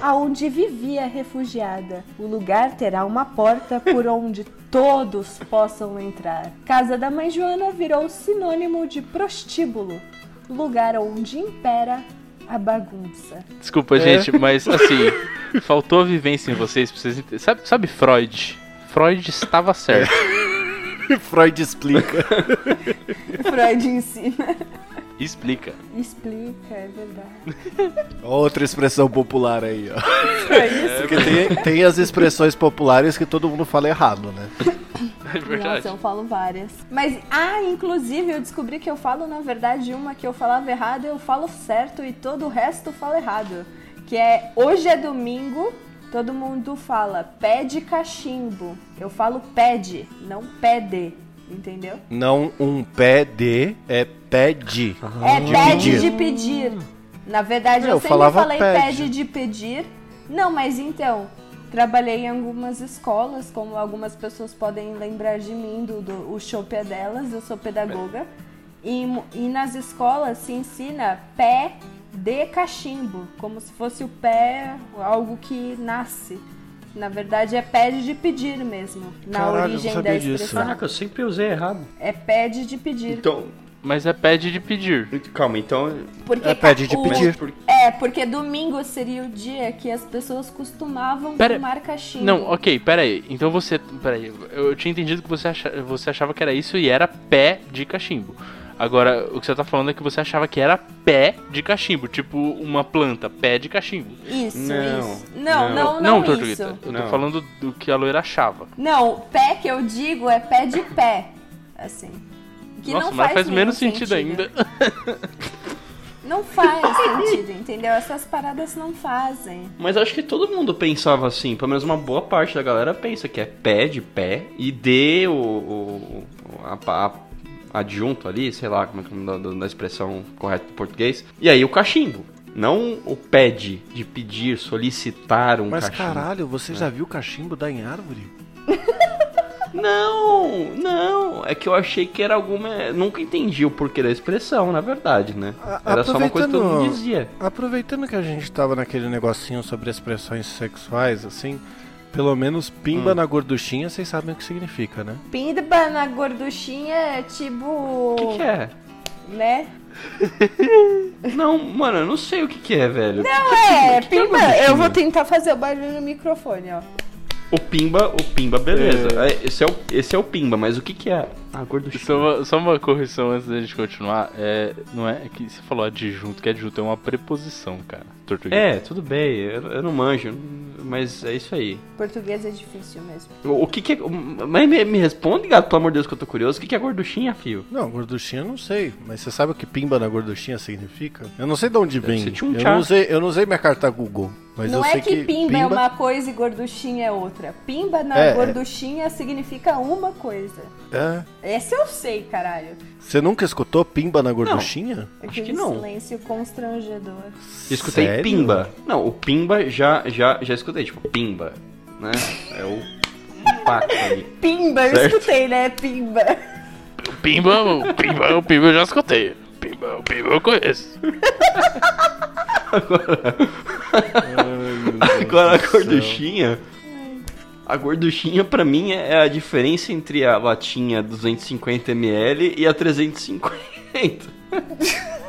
aonde vivia refugiada. O lugar terá uma porta por onde todos possam entrar. Casa da Mãe Joana virou sinônimo de prostíbulo, lugar onde impera a bagunça. Desculpa, gente, mas assim, faltou a vivência em vocês pra vocês entenderem. Sabe, sabe Freud? Freud estava certo. Freud explica. Freud ensina. Explica. Explica, é verdade. Outra expressão popular aí, ó. Foi isso. Porque tem, tem as expressões populares que todo mundo fala errado, né? É verdade. Nossa, eu falo várias. Mas, ah, inclusive, eu descobri que eu falo, na verdade, uma que eu falava errado, eu falo certo e todo o resto fala errado. Que é, hoje é domingo, todo mundo fala pé de cachimbo. Eu falo pede, não pede, entendeu? Não um pé de, é pé de. é de pede pedir. de pedir. Na verdade, Eu eu, sempre falei pede. pede de pedir. Não, mas então, trabalhei em algumas escolas, como algumas pessoas podem lembrar de mim, do, do o Chopp é delas, eu sou pedagoga. E, e nas escolas se ensina pé de cachimbo, como se fosse o pé, algo que nasce. Na verdade, é pede de pedir mesmo, na Caralho, eu não origem da sabia disso. expressão. Caraca, eu sempre usei errado. É pede de pedir. Então, Mas é pede de pedir. calma, então. Porque É pede de o- pedir. É, porque domingo seria o dia que as pessoas costumavam Pera- tomar cachimbo. Não, ok, pera aí. Então você. Pera aí. Eu tinha entendido que você, acha, você achava que era isso e era pé de cachimbo. Agora, o que você tá falando é que você achava que era pé de cachimbo, tipo uma planta, pé de cachimbo. Isso, Não, isso. Não, não. não, não, Tortuguita. isso. Eu tô Não. falando do que a loira achava. Não, pé que eu digo é pé de pé. Assim. Que Nossa, não mas faz, faz menos sentido, ainda. Não faz sentido, entendeu? Essas paradas não fazem. Mas acho que todo mundo pensava assim, pelo menos uma boa parte da galera pensa que é pé de pé e o, o- o- a, a- adjunto ali, sei lá como é que é da, da expressão correta em português. E aí o cachimbo. Não o pede de pedir, solicitar um Mas cachimbo. caralho, você já viu cachimbo dar em árvore? Não, não. É que eu achei que era alguma. Nunca entendi o porquê da expressão, na verdade, né? Era só uma coisa que todo mundo aproveitando- dizia. Aproveitando que a gente tava naquele negocinho sobre expressões sexuais, assim, pelo menos pimba na gorduchinha, vocês sabem o que significa, né? Pimba na gorduchinha é tipo. O que, que é? Né? Não, mano, eu não sei o que, que é, velho. Não é, que é pimba. gorduchinha? eu vou tentar fazer o barulho no microfone, ó. O Pimba, o Pimba, beleza. É, Esse, é o, esse é o Pimba, mas o que que é? Ah, gorduchinha. Só uma, só uma correção antes da gente continuar. É, não é que você falou adjunto, que adjunto é uma preposição, cara. Tortuguita. É, tudo bem, eu, eu não manjo, mas é isso aí. Português é difícil mesmo. O, o que que é... Mas me, me responde, gato, pelo amor de Deus, que eu tô curioso. O que que é gorduchinha, fio? Não, gorduchinha eu não sei, mas você sabe o que pimba na gorduchinha significa? Eu não sei de onde vem. Eu não usei, eu não usei minha carta Google, mas não eu é sei que, pimba, é uma coisa e gorduchinha é outra. Pimba na É, é. gorduchinha significa uma coisa. É. Esse eu sei, caralho. Você nunca escutou pimba na gorduchinha? Acho Aquele que não. silêncio constrangedor. Eu escutei Sério? Pimba. Não, o Pimba já, já, já escutei, tipo, Pimba, né? É o impacto ali. Pimba, eu Certo. escutei, né? Pimba. O Pimba, o Pimba, o Pimba eu já escutei. O Pimba, o Pimba eu conheço. Agora a do céu. A gorduchinha pra mim é a diferença entre a latinha 250ml e a 350.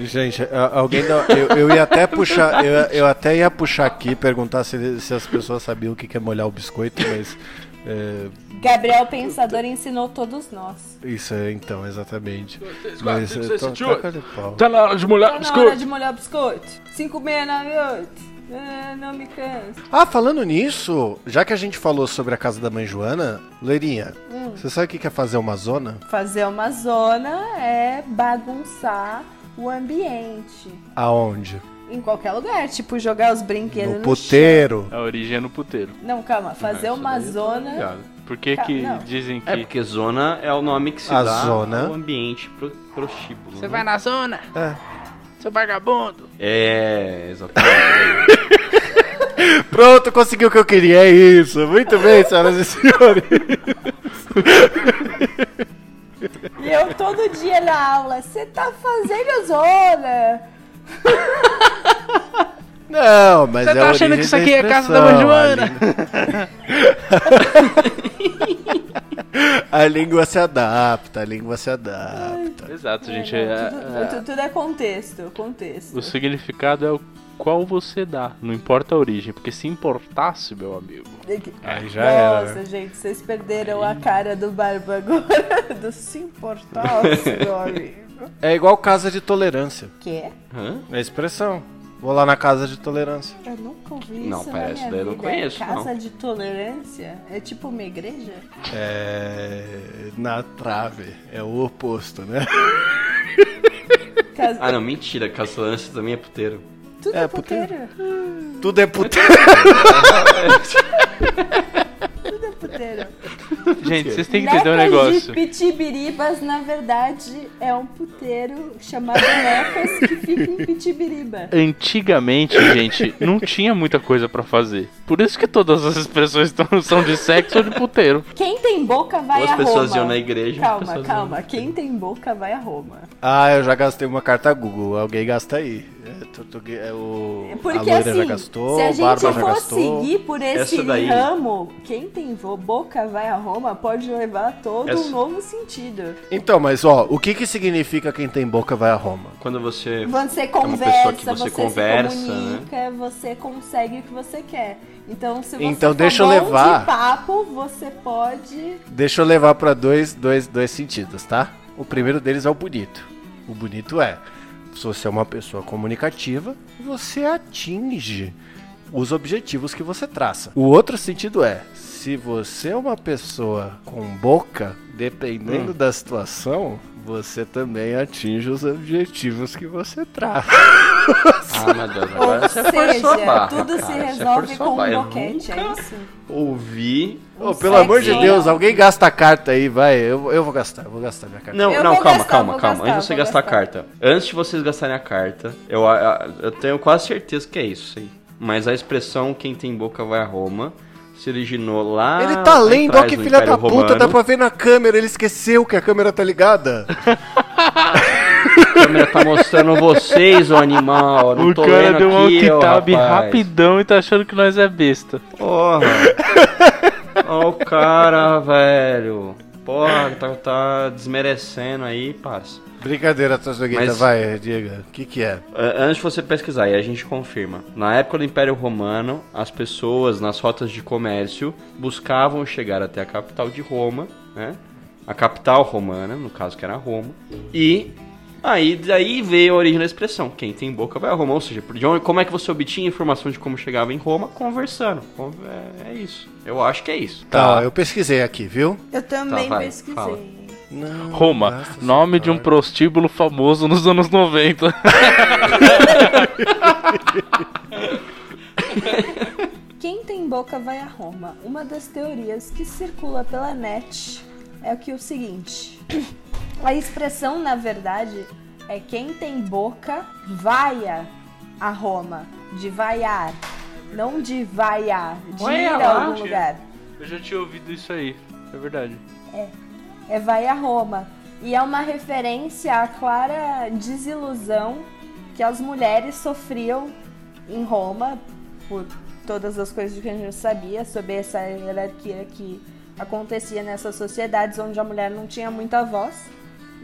Gente, a- alguém dá, eu, eu ia até puxar, eu, eu até ia puxar aqui perguntar se, se as pessoas sabiam o que é molhar o biscoito, mas é, Gabriel Pensador ensinou todos nós. isso é então exatamente. quatro, Mas cinco, é, seis, toca de pau. Tá na hora de molhar Tá na hora de molhar o biscoito. 5698. Ah, não me canso. Ah, falando nisso, já que a gente falou sobre a casa da mãe Joana, Leirinha, Hum. você sabe o que é fazer uma zona? Fazer uma zona é bagunçar o ambiente. Aonde? Em qualquer lugar, tipo jogar os brinquedos No no, puteiro. A origem é no puteiro. chão. Não, calma, fazer uma zona. Por que Tá, que não. dizem que... É porque zona é o nome que se A dá zona. ao ambiente pro, prostíbulo. Você né? vai na zona, É. seu vagabundo. É, exatamente. Pronto, conseguiu o que eu queria, é isso. Muito bem, senhoras e senhores. E eu todo dia na aula, você tá fazendo zona. Não, mas Você é tá achando que isso aqui é casa da Joana? A língua se adapta, a língua se adapta. Exato, gente. É- tudo, é- tudo- tudo é contexto, contexto. o significado é o qual você dá, não importa a origem, porque se importasse, meu amigo. Aí já era, Nossa, né? gente, vocês perderam a cara do Barba agora. Do se importasse, meu amigo. É igual casa de tolerância. Que? Hã? É a expressão. Vou lá na casa de tolerância. Eu nunca ouvi Não, isso isso minha daí eu não conheço, Casa não. de tolerância? É tipo uma igreja? É. Na trave. É o oposto, né? Casa... Ah, não, mentira. Castellança também é puteiro. Tudo É, é puteiro. Tudo é puteiro. Tudo é puteiro. Gente, vocês têm que entender um Necas negócio. de Pitibiribas, na verdade, é um puteiro chamado Necas que fica em Pitibiriba. Antigamente, gente, não tinha muita coisa pra fazer. Por isso que todas as expressões são de sexo ou de puteiro. Quem tem boca vai Ou as a pessoas Roma. iam na igreja, as Calma, calma. iam- Quem tem boca vai a Roma. Ah, eu já gastei uma carta Google. Alguém gasta aí. É, é o... Porque a loira assim, já gastou, se a o gente for gastou. seguir por esse daí- ramo, quem tem vo- boca vai a Roma pode levar todo Essa- um novo sentido. Então, mas ó, o que que significa quem tem boca vai a Roma? Quando você. Você É uma conversa, pessoa que você você, conversa, se né? comunica, você consegue o que você quer. Então, se você Então, for deixa eu levar. de papo, você pode... Deixa eu levar pra dois, dois, dois sentidos, tá? O primeiro deles é o bonito. O bonito é, se você é uma pessoa comunicativa, você atinge os objetivos que você traça. O outro sentido é, se você é uma pessoa com boca, dependendo da situação, você também atinge os objetivos que você traça. Ah, meu Deus, Ou agora você forçou a seja, barra, tudo se cara, você resolve com barra. um Eu boquete, é isso? Ouvi. Um pelo amor de Deus, alguém gasta a carta aí, vai. Eu, eu vou gastar, eu vou gastar minha carta. Não, Eu não, calma, gastar, calma, calma. gastar, Antes de você vou gastar a gastar. carta. Antes de vocês gastarem a carta, eu, a- eu tenho quase certeza que é isso aí. Mas a expressão quem tem boca vai a Roma se originou lá. Ele tá lendo, ó que filha da puta, Romano. dá pra ver na câmera, ele esqueceu que a câmera tá ligada. A câmera tá mostrando vocês, ô animal. Não o tô cara lendo deu um alt-tab rapaz. rapidão e tá achando que nós é besta. Porra. Ó o cara, velho. Porra, tá, tá desmerecendo aí, parça. Brincadeira, Tassogueita, Mas- vai, diga. O que que é? A- Antes de você pesquisar, e a gente confirma. Na época do Império Romano, as pessoas nas rotas de comércio buscavam chegar até a capital de Roma, né? A capital romana, no caso que era Roma. E aí daí veio a origem da expressão: quem tem boca vai a Roma. Ou seja, de onde, como é que você obtinha informação de como chegava em Roma? Conversando. Con- É, é isso. Eu acho que é isso. Tá, eu pesquisei aqui, viu? Eu também Tá, vai, pesquisei. fala. Não, Roma, nome de um prostíbulo famoso nos anos 90. Quem tem boca vai a Roma. Uma das teorias que circula pela net é o que o seguinte: a expressão, na verdade, é quem tem boca vaia a Roma, de vaiar, não de vaiar, de Vai ir a algum lugar. Eu já tinha ouvido isso aí, é verdade. É vai a Roma. E é uma referência à clara desilusão que as mulheres sofriam em Roma, por todas as coisas que a gente sabia sobre essa hierarquia que acontecia nessas sociedades onde a mulher não tinha muita voz.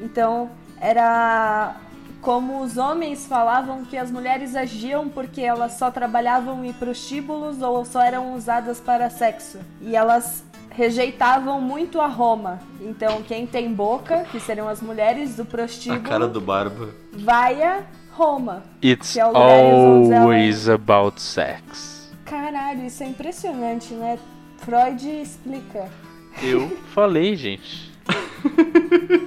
Então, era como os homens falavam que as mulheres agiam porque elas só trabalhavam em prostíbulos ou só eram usadas para sexo. E elas rejeitavam muito a Roma. Então, quem tem boca, que seriam as mulheres do A prostíbulo, cara do Barba. vai a Roma. It's Que é ela- always about sex. Caralho, isso é impressionante, né? Freud explica. Eu falei, gente.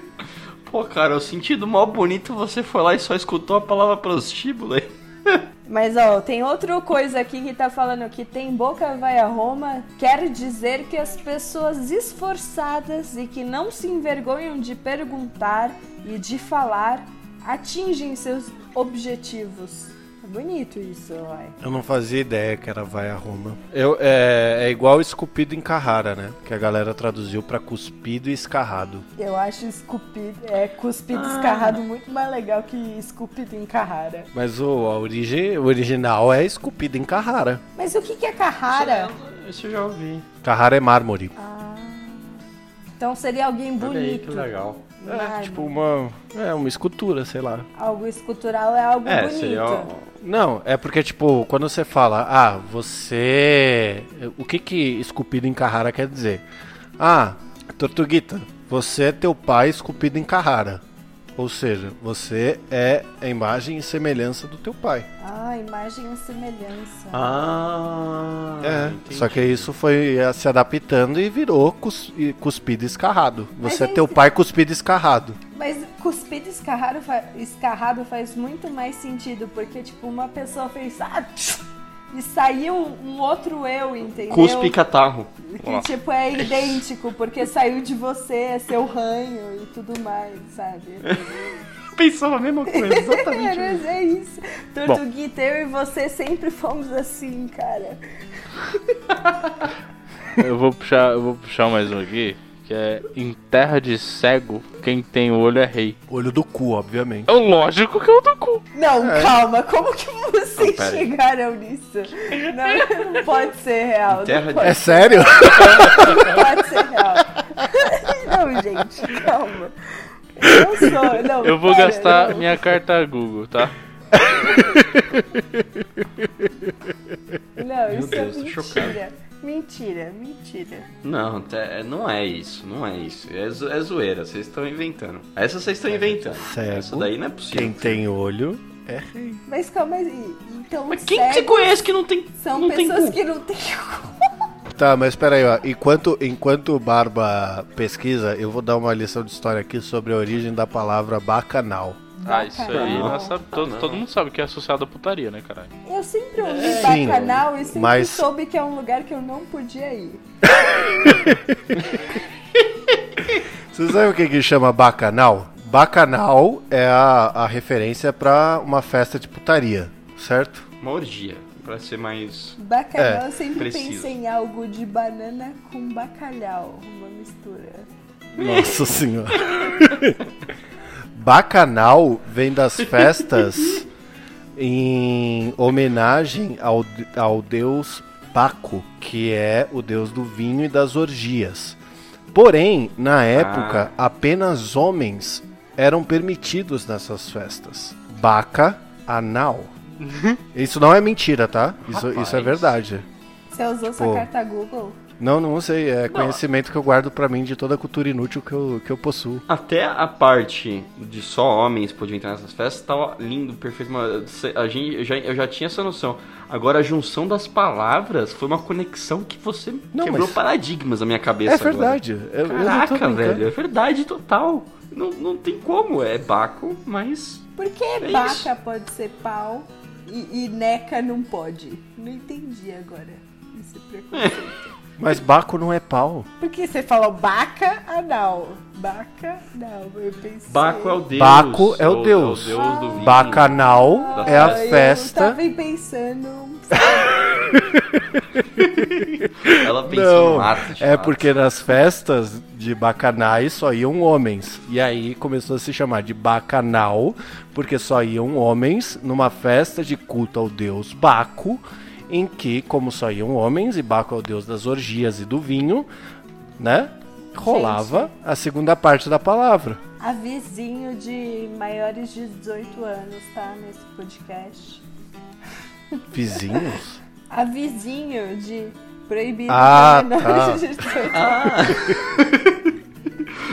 Pô, cara, o sentido mó bonito você foi lá e só escutou a palavra prostíbulo aí. Mas ó, tem outra coisa aqui que tá falando que tem boca vai a Roma, quer dizer que as pessoas esforçadas e que não se envergonham de perguntar e de falar atingem seus objetivos. Bonito isso, uai. Eu não fazia ideia que era vai a Roma. Eu, é, é igual esculpido em Carrara, né? Que a galera traduziu pra cuspido e escarrado. Eu acho esculpido, é cuspido escarrado muito mais legal que esculpido em Carrara. Mas o, a origem, o original é esculpido em Carrara. Mas o que que é Carrara? Isso eu já ouvi. Carrara é mármore. Então seria alguém Olha aí, que bonito. legal. É Mármore. tipo uma. É uma escultura, sei lá. Algo escultural é algo É, bonito. seria. Não, é porque, tipo, quando você fala, ah, você. O que que esculpido em Carrara quer dizer? Ah, Tortuguita, você é teu pai esculpido em Carrara. Ou seja, você é a imagem e semelhança do teu pai. Ah, imagem e semelhança. Ah. é, entendi. só que isso foi eh, se adaptando e virou cus, e cuspido e escarrado. Você é Mas teu pai cuspido e escarrado. Mas cuspido escarrado, escarrado faz muito mais sentido, porque, tipo, uma pessoa fez. Ah, tch", e saiu um outro eu, entendeu? Cuspe e catarro. Que, tipo, é idêntico, porque saiu de você, é seu ranho e tudo mais, sabe? Pensava a mesma coisa, exatamente. Mas é isso. Tortuguita, eu e você sempre fomos assim, cara. Eu vou puxar, eu vou puxar mais um aqui, que é em terra de cego, quem tem olho é rei. Olho do cu, obviamente. É lógico que é o do cu. Não, calma, como que vocês Não, chegaram nisso? Não, não pode ser real. Terra de- É sério? não pode ser real. Não, gente, calma. Eu sou, não. Eu vou pera, gastar não. minha carta Google, tá? Não, Meu isso Deus, tô é chocado. mentira. Mentira, mentira. Não, te- não é isso, não é isso. É, zo- é zoeira, vocês estão inventando. Essa vocês estão inventando. Cego. Essa daí não é possível. Quem tem olho é. Mas calma aí. Então, Mas quem que você conhece que não tem. São não tem pessoas cu? que não têm. Tá, mas peraí, ó. Enquanto, enquanto o Barba pesquisa, eu vou dar uma lição de história aqui sobre a origem da palavra bacanal. Ah, isso aí, sabe- todo, todo mundo sabe que é associado à putaria, né, caralho? Eu sempre ouvi Sim, bacanal e sempre mas- soube que é um lugar que eu não podia ir. Você sabe o que que chama bacanal? Bacanal é a, a referência pra uma festa de putaria, certo? Uma orgia, pra ser mais. Bacalhau, É, eu sempre preciso. pensei em algo de banana com bacalhau, uma mistura. Nossa senhora. Bacanal vem das festas em homenagem ao, ao deus Baco, que é o deus do vinho e das orgias. Porém, na época, apenas homens eram permitidos nessas festas. Baca anal. Isso não é mentira, tá? Isso, isso é verdade. Você usou Pô. sua carta Google? Não, não sei. É conhecimento que eu guardo pra mim de toda a cultura inútil que eu, que eu possuo. Até a parte de só homens podiam entrar nessas festas tava lindo, perfeito. A gente, eu, já, eu já tinha essa noção. Agora a junção das palavras foi uma conexão que você Não, quebrou mas- paradigmas na minha cabeça. É verdade. Eu, eu não Agora. Caraca, brincando. velho, é verdade total. Não, não tem como, é Baco, mas. Por que É baca isso. pode ser pau e, e neca não pode? Não entendi agora esse preconceito. Mas Baco não é pau. Por que você falou baca anal? Baca não, eu pensei... Baco é o deus. Baco é o deus. É o deus do vinho. Bacanal Da é a Ah, Eu festa. tava pensando... Ela pensou Não, no de é porque nas festas de bacanais só iam homens. E aí começou a se chamar de bacanal, porque só iam homens numa festa de culto ao deus Baco, em que, como só iam homens, e Baco é o deus das orgias e do vinho, né? Rolava a segunda parte da palavra. Avisinho de maiores de 18 anos, tá? Nesse podcast. Vizinhos? Avisinho de proibido Ah, pra menores tá. de 18 anos. Ah!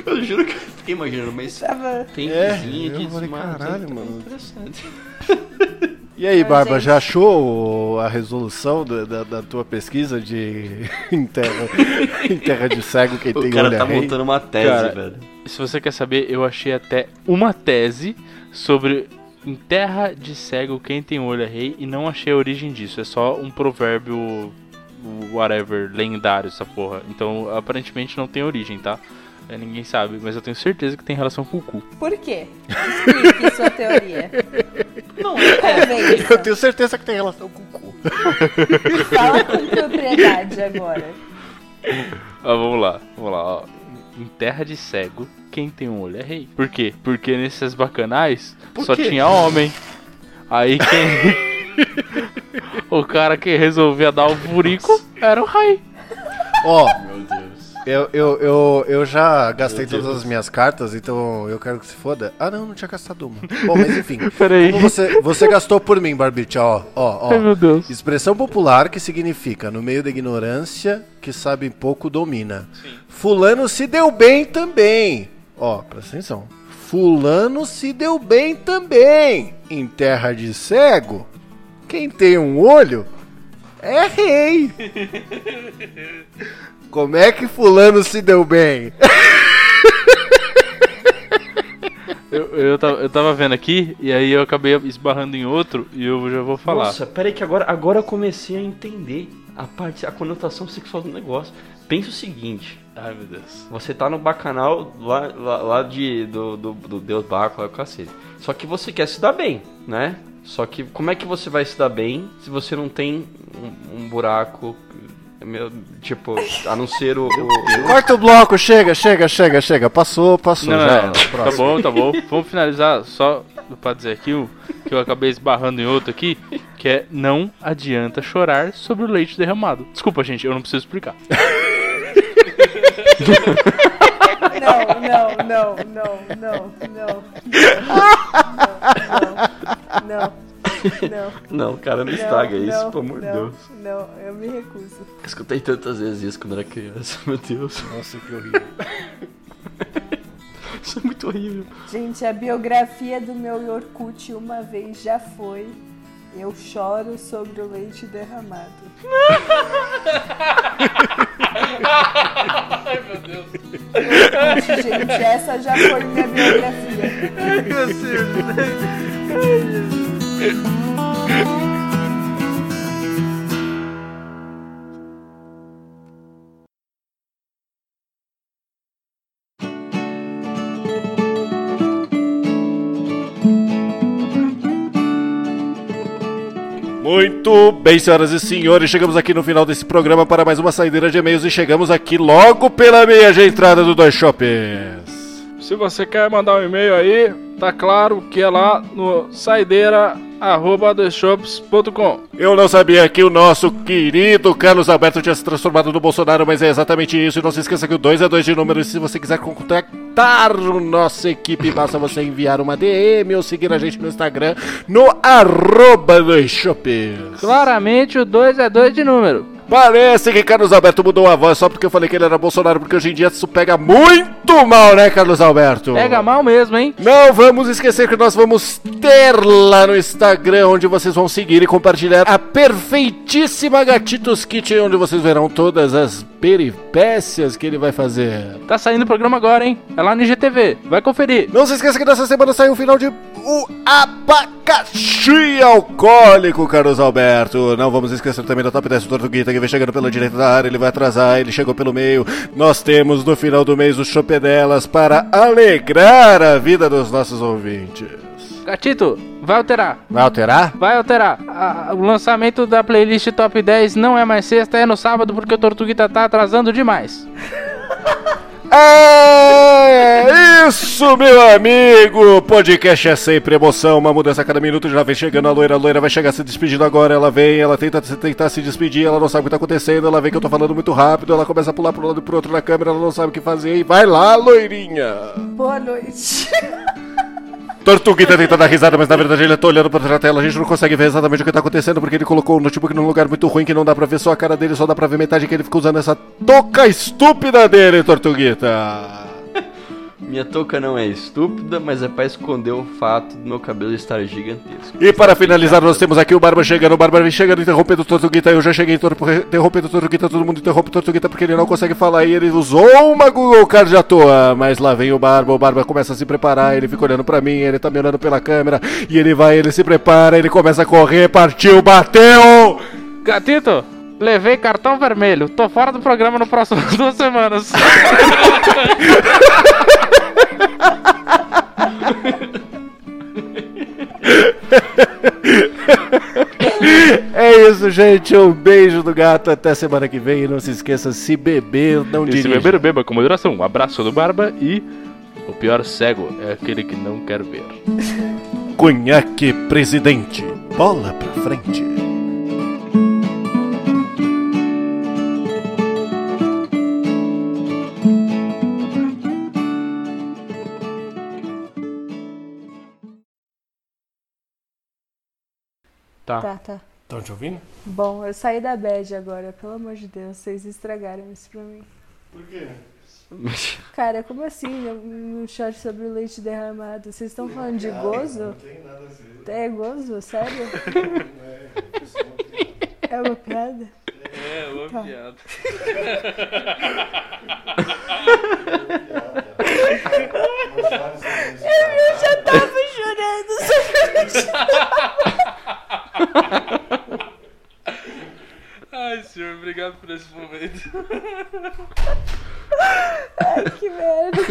eu juro que eu fiquei imaginando, mas Tava... tem É, vizinha disso, falei, mano. caralho, tá mano. Interessante. E aí, Barba, gente. já achou a resolução da, da- da tua pesquisa de em terra, em terra de cego quem O tem cara olho tá é rei? montando uma tese, Cara, velho. Se você quer saber, eu achei até uma tese sobre em terra de cego quem tem olho é rei e não achei a origem disso. É só um provérbio whatever, lendário essa porra. Então, aparentemente não tem origem, tá? É, ninguém sabe, mas eu tenho certeza que tem relação com o cu. Por quê? Explique sua teoria. Não, é, Convença. Eu tenho certeza que tem relação com o cu. Fala com propriedade agora. Ah, vamos lá, vamos lá, ó. Em terra de cego, quem tem um olho é rei. Por quê? Porque nesses bacanais Por só quê? tinha homem. Aí quem. o cara que resolvia dar o furico era o rei. Ó, Meu Deus. eu, eu, eu, eu já gastei todas as minhas cartas, então eu quero que se foda. Ah, não, não tinha gastado uma. Bom, mas enfim. Peraí. Como você, você gastou por mim, Barbite, ó, ó, Ai meu ó. Deus. Expressão popular que significa no meio da ignorância que sabe pouco domina. Fulano se deu bem também. Ó, presta atenção. Fulano se deu bem também. Em terra de cego, quem tem um olho é rei. Como é que fulano se deu bem? Eu, eu, tava, eu tava vendo aqui e aí eu acabei esbarrando em outro e eu já vou falar. Nossa, peraí que agora, agora eu comecei a entender a parte, a conotação sexual do negócio. Pensa o seguinte, Ai meu Deus. você tá no bacanal lá, lá, lá de, do, do, do Deus Baco, lá com a cacete. Só que você quer se dar bem, né? Só que como é que você vai se dar bem se você não tem um, um buraco, meu, tipo, a não ser o... o- Corta o bloco, chega, chega, chega, chega. Passou, passou. Não, já não, não. Tá bom, tá bom. Vamos finalizar só pra dizer aqui o que eu acabei esbarrando em outro aqui, que é não adianta chorar sobre o leite derramado. Desculpa, gente, eu não preciso explicar. Não, não, não, não, não, não. Não, não, não. Não, cara, não não, estraga isso, não, pelo amor de Deus. Não, eu me recuso. Escutei tantas vezes isso quando era criança, meu Deus. Nossa, que horrível. Isso é muito horrível. Gente, a biografia do meu Yorkut uma vez já foi. Eu choro sobre o leite derramado. Ai, meu Deus. gente, essa já foi minha biografia. Muito bem, senhoras e senhores, chegamos aqui no final desse programa para mais uma saideira de e-mails e chegamos aqui logo pela meia de entrada do Dois Shoppers. Se você quer mandar um e-mail aí, tá claro que é lá no saideira@doisshops.com. Eu não sabia que o nosso querido Carlos Alberto tinha se transformado no Bolsonaro, mas é exatamente isso. E não se esqueça que o 2 é 2 de número. E se você quiser contactar nossa equipe, basta você enviar uma DM ou seguir a gente no Instagram no arroba Dois Shoppers. Claramente o 2 é 2 de número. Parece que Carlos Alberto mudou a voz só porque eu falei que ele era Bolsonaro, porque hoje em dia isso pega muito mal, né, Carlos Alberto? Pega mal mesmo, hein? Não vamos esquecer que nós vamos ter lá no Instagram, onde vocês vão seguir e compartilhar a perfeitíssima Gatitos Kitchen, onde vocês verão todas as peripécias que ele vai fazer. Tá saindo o programa agora, hein? É lá no IGTV. Vai conferir. Não se esqueça que nessa semana saiu o final de O Abacaxi Alcoólico, Carlos Alberto. Não vamos esquecer também da top 10 do Tortuguita, que vem chegando pela direita da área, ele vai atrasar, ele chegou pelo meio. Nós temos no final do mês o Chopedelas para alegrar a vida dos nossos ouvintes. Gatito, vai alterar. Vai alterar? Vai alterar. A- o lançamento da playlist Top 10 não é mais sexta, é no sábado porque o Tortuguita tá atrasando demais. É isso, meu amigo! Podcast é sempre emoção, uma mudança a cada minuto. Já vem chegando a loira, a loira vai chegar se despedindo agora. Ela vem, ela tenta tentar se despedir, ela não sabe o que tá acontecendo. Ela vê que eu tô falando muito rápido, ela começa a pular pro lado e pro outro na câmera, ela não sabe o que fazer. E vai lá, loirinha! Boa noite. Tortuguita tenta dar risada, mas na verdade ele tá olhando pra tela. A gente não consegue ver exatamente o que tá acontecendo porque ele colocou o notebook num lugar muito ruim que não dá pra ver só a cara dele, só dá pra ver metade que ele fica usando essa touca estúpida dele, Tortuguita. Minha touca não é estúpida, mas é pra esconder o fato do meu cabelo estar gigantesco. E para finalizar, nós temos aqui o Barba chegando. O Barba vem chegando, interrompendo o Tortuguita. Eu já cheguei interromp- interrompendo o Tortuguita. Todo mundo interrompe o Tortuguita porque ele não consegue falar. E ele usou uma Google Card à toa. Mas lá vem o Barba. O Barba começa a se preparar. Ele fica olhando pra mim. Ele tá me olhando pela câmera. E ele vai, ele se prepara. Ele começa a correr. Partiu, bateu! Gatito, levei cartão vermelho. Tô fora do programa no próximo duas semanas. É isso, gente. Um beijo do gato. Até semana que vem. E não se esqueça: se beber, não E se dirija. beber, beba com moderação. Um abraço do Barba e o pior cego é aquele que não quer ver. Conhaque presidente. Bola pra frente. Tá. Tá, tá. Estão te ouvindo? Bom, eu saí da bad agora, pelo amor de Deus, vocês estragaram isso pra mim. Por quê? Cara, como assim um shot sobre o leite derramado? Vocês estão falando de gozo? tem nada a ver. É gozo? Sério? É uma piada? É, uma Tá. piada. Eu já tava chorando sobre Ai, senhor, obrigado por esse momento. Ai, que merda.